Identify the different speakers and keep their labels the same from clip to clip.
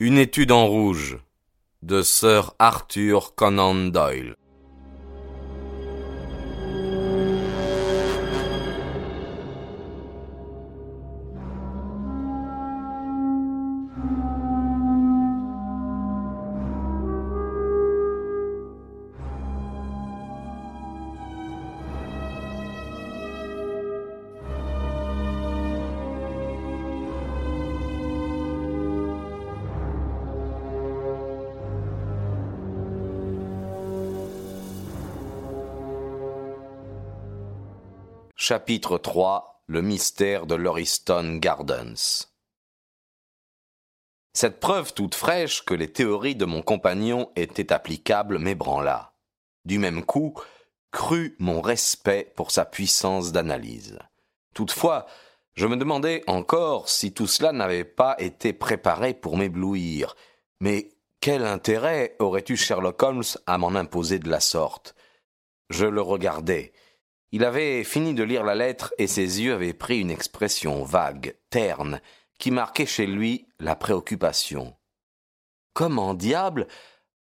Speaker 1: Une étude en rouge de Sir Arthur Conan Doyle. Chapitre 3 Le mystère de Lauriston Gardens Cette preuve toute fraîche que les théories de mon compagnon étaient applicables m'ébranla. Du même coup, crut mon respect pour sa puissance d'analyse. Toutefois, je me demandais encore si tout cela n'avait pas été préparé pour m'éblouir. Mais quel intérêt aurait eu Sherlock Holmes à m'en imposer de la sorte? Je le regardais. Il avait fini de lire la lettre et ses yeux avaient pris une expression vague, terne, qui marquait chez lui la préoccupation. Comment diable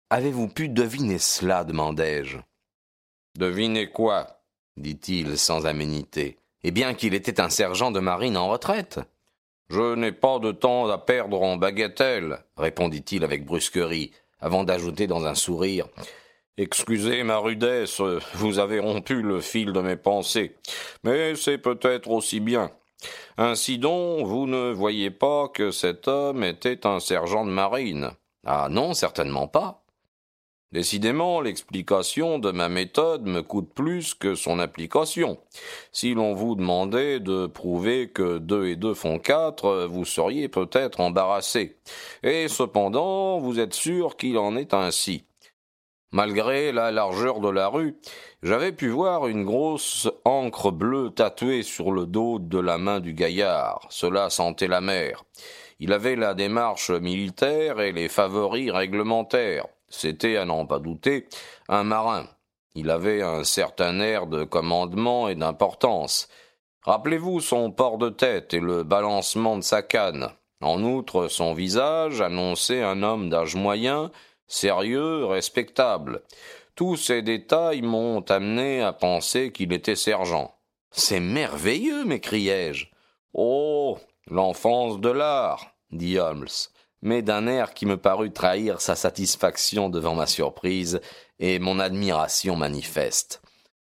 Speaker 1: avez-vous pu deviner cela demandai-je. Deviner quoi? dit-il sans aménité. Eh bien qu'il était un sergent de marine en retraite. Je n'ai pas de temps à perdre en bagatelles, répondit-il avec brusquerie, avant d'ajouter dans un sourire. Excusez ma rudesse, vous avez rompu le fil de mes pensées, mais c'est peut-être aussi bien. Ainsi donc, vous ne voyez pas que cet homme était un sergent de marine. Ah non, certainement pas. Décidément, l'explication de ma méthode me coûte plus que son application. Si l'on vous demandait de prouver que deux et deux font quatre, vous seriez peut-être embarrassé. Et cependant, vous êtes sûr qu'il en est ainsi. Malgré la largeur de la rue, j'avais pu voir une grosse encre bleue tatouée sur le dos de la main du gaillard. Cela sentait la mer. Il avait la démarche militaire et les favoris réglementaires. C'était, à n'en pas douter, un marin. Il avait un certain air de commandement et d'importance. Rappelez-vous son port de tête et le balancement de sa canne. En outre, son visage annonçait un homme d'âge moyen, sérieux, respectable. Tous ces détails m'ont amené à penser qu'il était sergent. C'est merveilleux, m'écriai-je. Oh. L'enfance de l'art, dit Holmes, mais d'un air qui me parut trahir sa satisfaction devant ma surprise et mon admiration manifeste.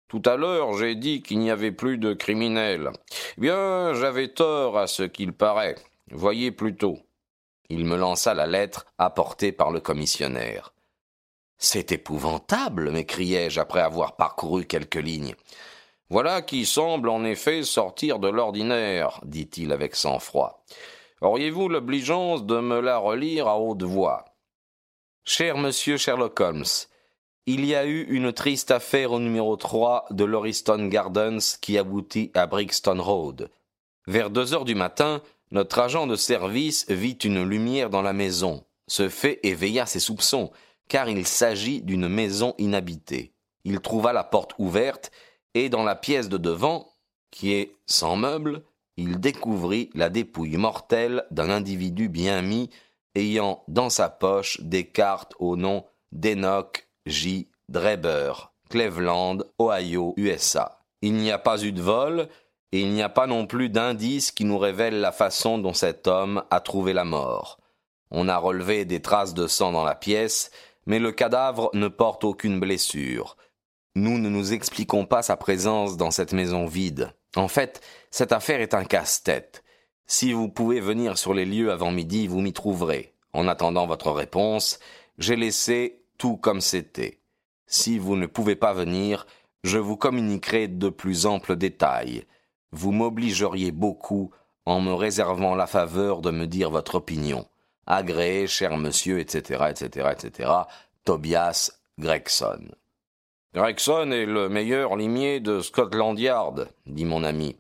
Speaker 1: Tout à l'heure, j'ai dit qu'il n'y avait plus de criminels. Eh bien, j'avais tort à ce qu'il paraît. Voyez plutôt. Il me lança la lettre apportée par le commissionnaire. C'est épouvantable, m'écriai-je après avoir parcouru quelques lignes. Voilà qui semble en effet sortir de l'ordinaire, dit-il avec sang-froid. Auriez-vous l'obligeance de me la relire à haute voix Cher monsieur Sherlock Holmes, il y a eu une triste affaire au numéro 3 de Lauriston Gardens qui aboutit à Brixton Road. Vers deux heures du matin, notre agent de service vit une lumière dans la maison. Ce fait éveilla ses soupçons, car il s'agit d'une maison inhabitée. Il trouva la porte ouverte, et dans la pièce de devant, qui est sans meubles, il découvrit la dépouille mortelle d'un individu bien mis, ayant dans sa poche des cartes au nom d'Enoch J. Dreber, Cleveland, Ohio, USA. Il n'y a pas eu de vol, il n'y a pas non plus d'indices qui nous révèlent la façon dont cet homme a trouvé la mort. On a relevé des traces de sang dans la pièce, mais le cadavre ne porte aucune blessure. Nous ne nous expliquons pas sa présence dans cette maison vide. En fait, cette affaire est un casse-tête. Si vous pouvez venir sur les lieux avant midi, vous m'y trouverez. En attendant votre réponse, j'ai laissé tout comme c'était. Si vous ne pouvez pas venir, je vous communiquerai de plus amples détails vous m'obligeriez beaucoup en me réservant la faveur de me dire votre opinion. Agréé, cher monsieur, etc., etc., etc., Tobias Gregson. Gregson est le meilleur limier de Scotland Yard, dit mon ami.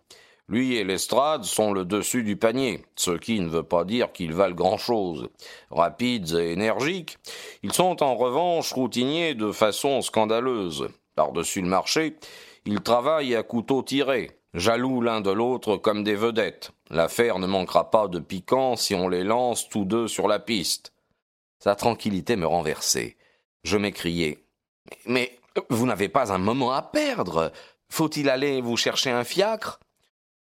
Speaker 1: Lui et Lestrade sont le dessus du panier, ce qui ne veut pas dire qu'ils valent grand-chose. Rapides et énergiques, ils sont en revanche routiniers de façon scandaleuse. Par-dessus le marché, ils travaillent à couteau tiré, jaloux l'un de l'autre comme des vedettes. L'affaire ne manquera pas de piquant si on les lance tous deux sur la piste. Sa tranquillité me renversait. Je m'écriai. Mais vous n'avez pas un moment à perdre. Faut-il aller vous chercher un fiacre?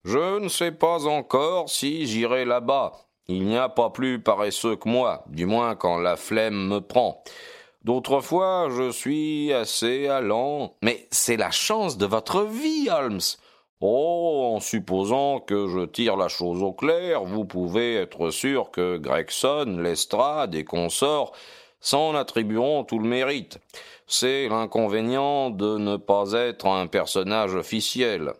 Speaker 2: Je ne sais pas encore si j'irai là-bas. Il n'y a pas plus paresseux que moi, du moins quand la flemme me prend. D'autres fois, je suis assez allant.
Speaker 1: Mais c'est la chance de votre vie, Holmes.
Speaker 2: Oh, en supposant que je tire la chose au clair, vous pouvez être sûr que Gregson, Lestrade et consorts s'en attribueront tout le mérite. C'est l'inconvénient de ne pas être un personnage officiel.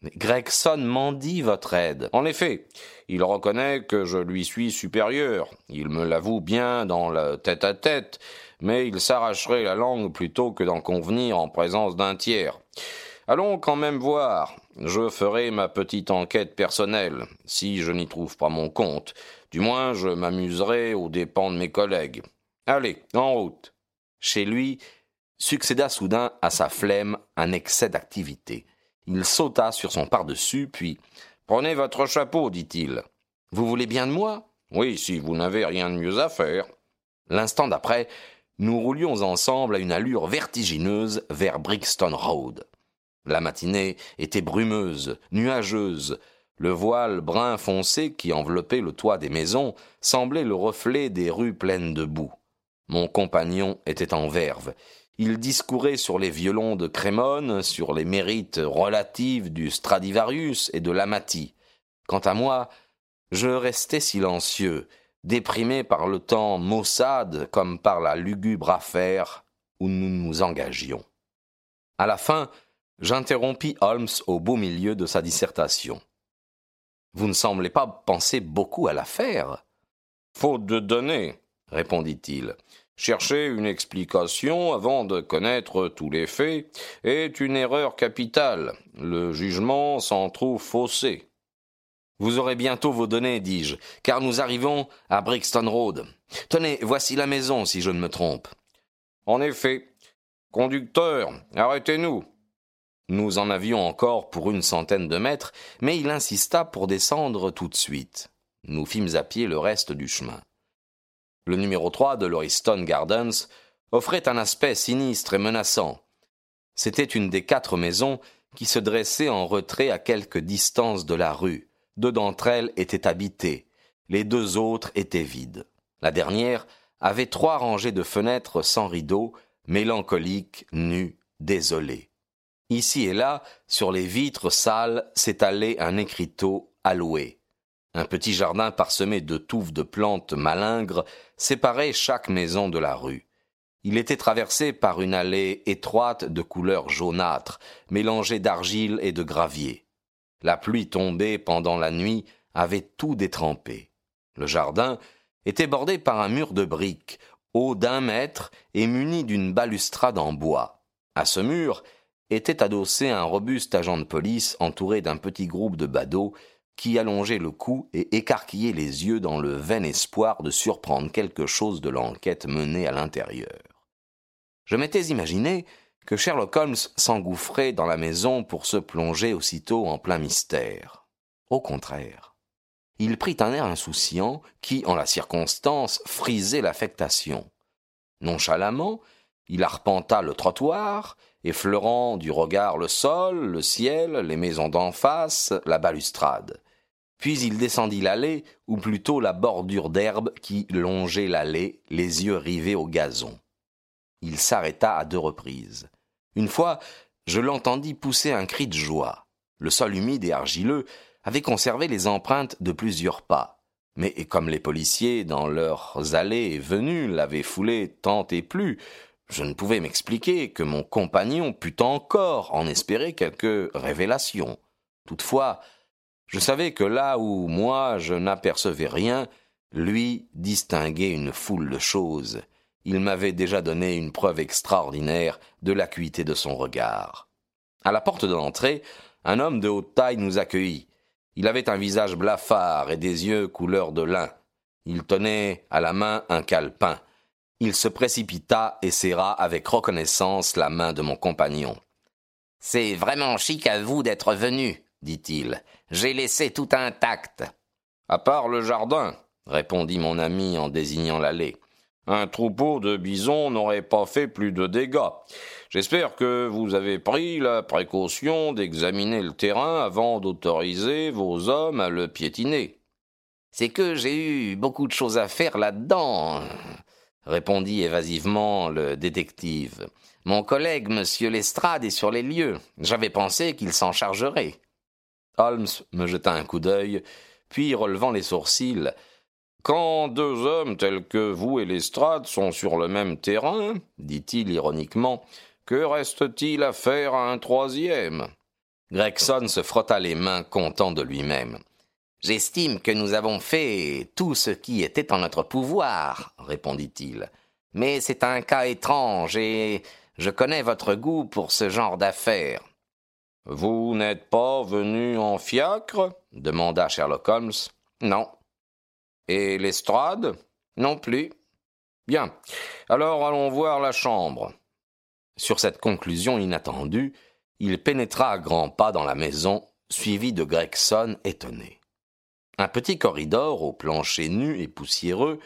Speaker 1: Mais Gregson mendie votre aide.
Speaker 2: En effet, il reconnaît que je lui suis supérieur. Il me l'avoue bien dans le tête à tête, mais il s'arracherait la langue plutôt que d'en convenir en présence d'un tiers. Allons quand même voir. Je ferai ma petite enquête personnelle, si je n'y trouve pas mon compte. Du moins, je m'amuserai aux dépens de mes collègues. Allez, en route.
Speaker 1: Chez lui succéda soudain à sa flemme un excès d'activité. Il sauta sur son par-dessus, puis
Speaker 2: Prenez votre chapeau, dit-il.
Speaker 1: Vous voulez bien de moi?
Speaker 2: Oui, si vous n'avez rien de mieux à faire.
Speaker 1: L'instant d'après, nous roulions ensemble à une allure vertigineuse vers Brixton Road. La matinée était brumeuse, nuageuse. Le voile brun foncé qui enveloppait le toit des maisons semblait le reflet des rues pleines de boue. Mon compagnon était en verve. Il discourait sur les violons de Crémone, sur les mérites relatifs du Stradivarius et de l'Amati. Quant à moi, je restais silencieux, déprimé par le temps maussade comme par la lugubre affaire où nous nous engagions. À la fin, J'interrompis Holmes au beau milieu de sa dissertation. Vous ne semblez pas penser beaucoup à l'affaire.
Speaker 2: Faute de données, répondit-il. Chercher une explication avant de connaître tous les faits est une erreur capitale. Le jugement s'en trouve faussé.
Speaker 1: Vous aurez bientôt vos données, dis-je, car nous arrivons à Brixton Road. Tenez, voici la maison, si je ne me trompe.
Speaker 2: En effet. Conducteur, arrêtez-nous.
Speaker 1: Nous en avions encore pour une centaine de mètres, mais il insista pour descendre tout de suite. Nous fîmes à pied le reste du chemin. Le numéro 3 de Lauriston Gardens offrait un aspect sinistre et menaçant. C'était une des quatre maisons qui se dressaient en retrait à quelque distance de la rue. Deux d'entre elles étaient habitées, les deux autres étaient vides. La dernière avait trois rangées de fenêtres sans rideaux, mélancoliques, nues, désolées. Ici et là, sur les vitres sales, s'étalait un écriteau alloué. Un petit jardin parsemé de touffes de plantes malingres séparait chaque maison de la rue. Il était traversé par une allée étroite de couleur jaunâtre, mélangée d'argile et de gravier. La pluie tombée pendant la nuit avait tout détrempé. Le jardin était bordé par un mur de briques, haut d'un mètre et muni d'une balustrade en bois. À ce mur, était adossé un robuste agent de police entouré d'un petit groupe de badauds qui allongeaient le cou et écarquillaient les yeux dans le vain espoir de surprendre quelque chose de l'enquête menée à l'intérieur. Je m'étais imaginé que Sherlock Holmes s'engouffrait dans la maison pour se plonger aussitôt en plein mystère. Au contraire. Il prit un air insouciant qui, en la circonstance, frisait l'affectation. Nonchalamment, il arpenta le trottoir, effleurant du regard le sol, le ciel, les maisons d'en face, la balustrade. Puis il descendit l'allée, ou plutôt la bordure d'herbe qui longeait l'allée, les yeux rivés au gazon. Il s'arrêta à deux reprises. Une fois, je l'entendis pousser un cri de joie. Le sol humide et argileux avait conservé les empreintes de plusieurs pas. Mais comme les policiers, dans leurs allées et venues, l'avaient foulé tant et plus, je ne pouvais m'expliquer que mon compagnon pût encore en espérer quelque révélation. Toutefois, je savais que là où moi je n'apercevais rien, lui distinguait une foule de choses. Il m'avait déjà donné une preuve extraordinaire de l'acuité de son regard. À la porte de l'entrée, un homme de haute taille nous accueillit. Il avait un visage blafard et des yeux couleur de lin. Il tenait à la main un calepin. Il se précipita et serra avec reconnaissance la main de mon compagnon.
Speaker 3: C'est vraiment chic à vous d'être venu, dit-il. J'ai laissé tout intact.
Speaker 2: À part le jardin, répondit mon ami en désignant l'allée. Un troupeau de bisons n'aurait pas fait plus de dégâts. J'espère que vous avez pris la précaution d'examiner le terrain avant d'autoriser vos hommes à le piétiner.
Speaker 3: C'est que j'ai eu beaucoup de choses à faire là-dedans, répondit évasivement le détective. Mon collègue, monsieur Lestrade, est sur les lieux. J'avais pensé qu'il s'en chargerait.
Speaker 2: Holmes me jeta un coup d'œil, puis relevant les sourcils, quand deux hommes tels que vous et Lestrade sont sur le même terrain, dit-il ironiquement, que reste-t-il à faire à un troisième?
Speaker 1: Gregson se frotta les mains, content de lui-même.
Speaker 3: J'estime que nous avons fait tout ce qui était en notre pouvoir, répondit-il. Mais c'est un cas étrange et je connais votre goût pour ce genre d'affaires.
Speaker 2: Vous n'êtes pas venu en fiacre? demanda Sherlock Holmes.
Speaker 3: Non.
Speaker 2: Et l'estrade?
Speaker 3: Non plus.
Speaker 2: Bien. Alors allons voir la chambre.
Speaker 1: Sur cette conclusion inattendue, il pénétra à grands pas dans la maison, suivi de Gregson étonné. Un petit corridor au plancher nu et poussiéreux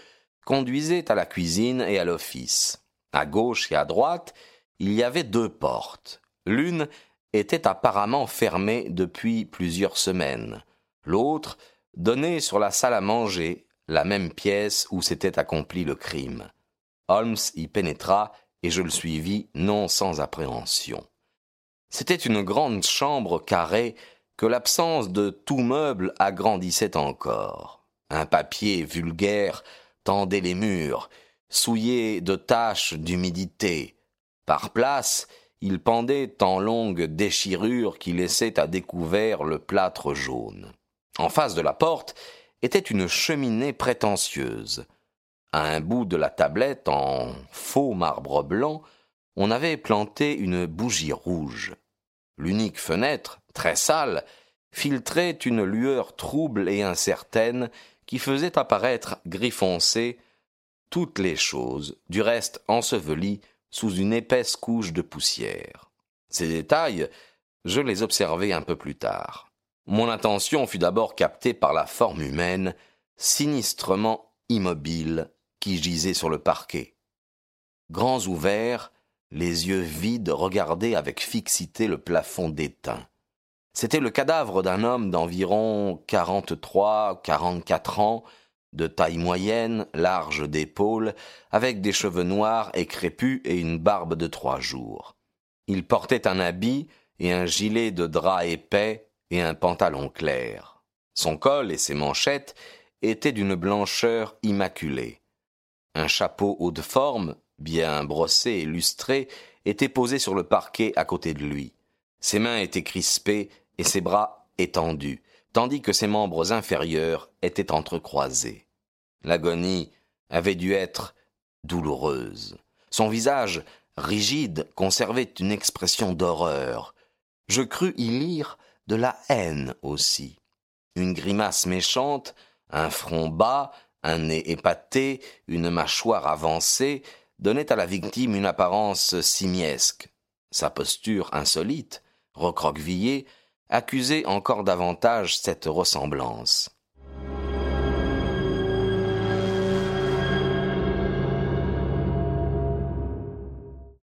Speaker 1: conduisait à la cuisine et à l'office. À gauche et à droite, il y avait deux portes. L'une était apparemment fermée depuis plusieurs semaines. L'autre donnait sur la salle à manger, la même pièce où s'était accompli le crime. Holmes y pénétra et je le suivis non sans appréhension. C'était une grande chambre carrée l'absence de tout meuble agrandissait encore. Un papier vulgaire tendait les murs, souillé de taches d'humidité. Par place, il pendait en longues déchirures qui laissaient à découvert le plâtre jaune. En face de la porte était une cheminée prétentieuse. À un bout de la tablette, en faux marbre blanc, on avait planté une bougie rouge. L'unique fenêtre, très sale, filtrait une lueur trouble et incertaine qui faisait apparaître gris foncé toutes les choses, du reste ensevelies sous une épaisse couche de poussière. Ces détails, je les observai un peu plus tard. Mon attention fut d'abord captée par la forme humaine, sinistrement immobile, qui gisait sur le parquet. Grands ouverts, les yeux vides regardaient avec fixité le plafond d'étain. C'était le cadavre d'un homme d'environ quarante-trois, quarante-quatre ans, de taille moyenne, large d'épaules, avec des cheveux noirs et crépus et une barbe de trois jours. Il portait un habit et un gilet de drap épais et un pantalon clair. Son col et ses manchettes étaient d'une blancheur immaculée. Un chapeau haut de forme, bien brossé et lustré, était posé sur le parquet à côté de lui. Ses mains étaient crispées et ses bras étendus, tandis que ses membres inférieurs étaient entrecroisés. L'agonie avait dû être douloureuse. Son visage, rigide, conservait une expression d'horreur. Je crus y lire de la haine aussi. Une grimace méchante, un front bas, un nez épaté, une mâchoire avancée, donnaient à la victime une apparence simiesque. Sa posture insolite, recroquevillée, accusait encore davantage cette ressemblance.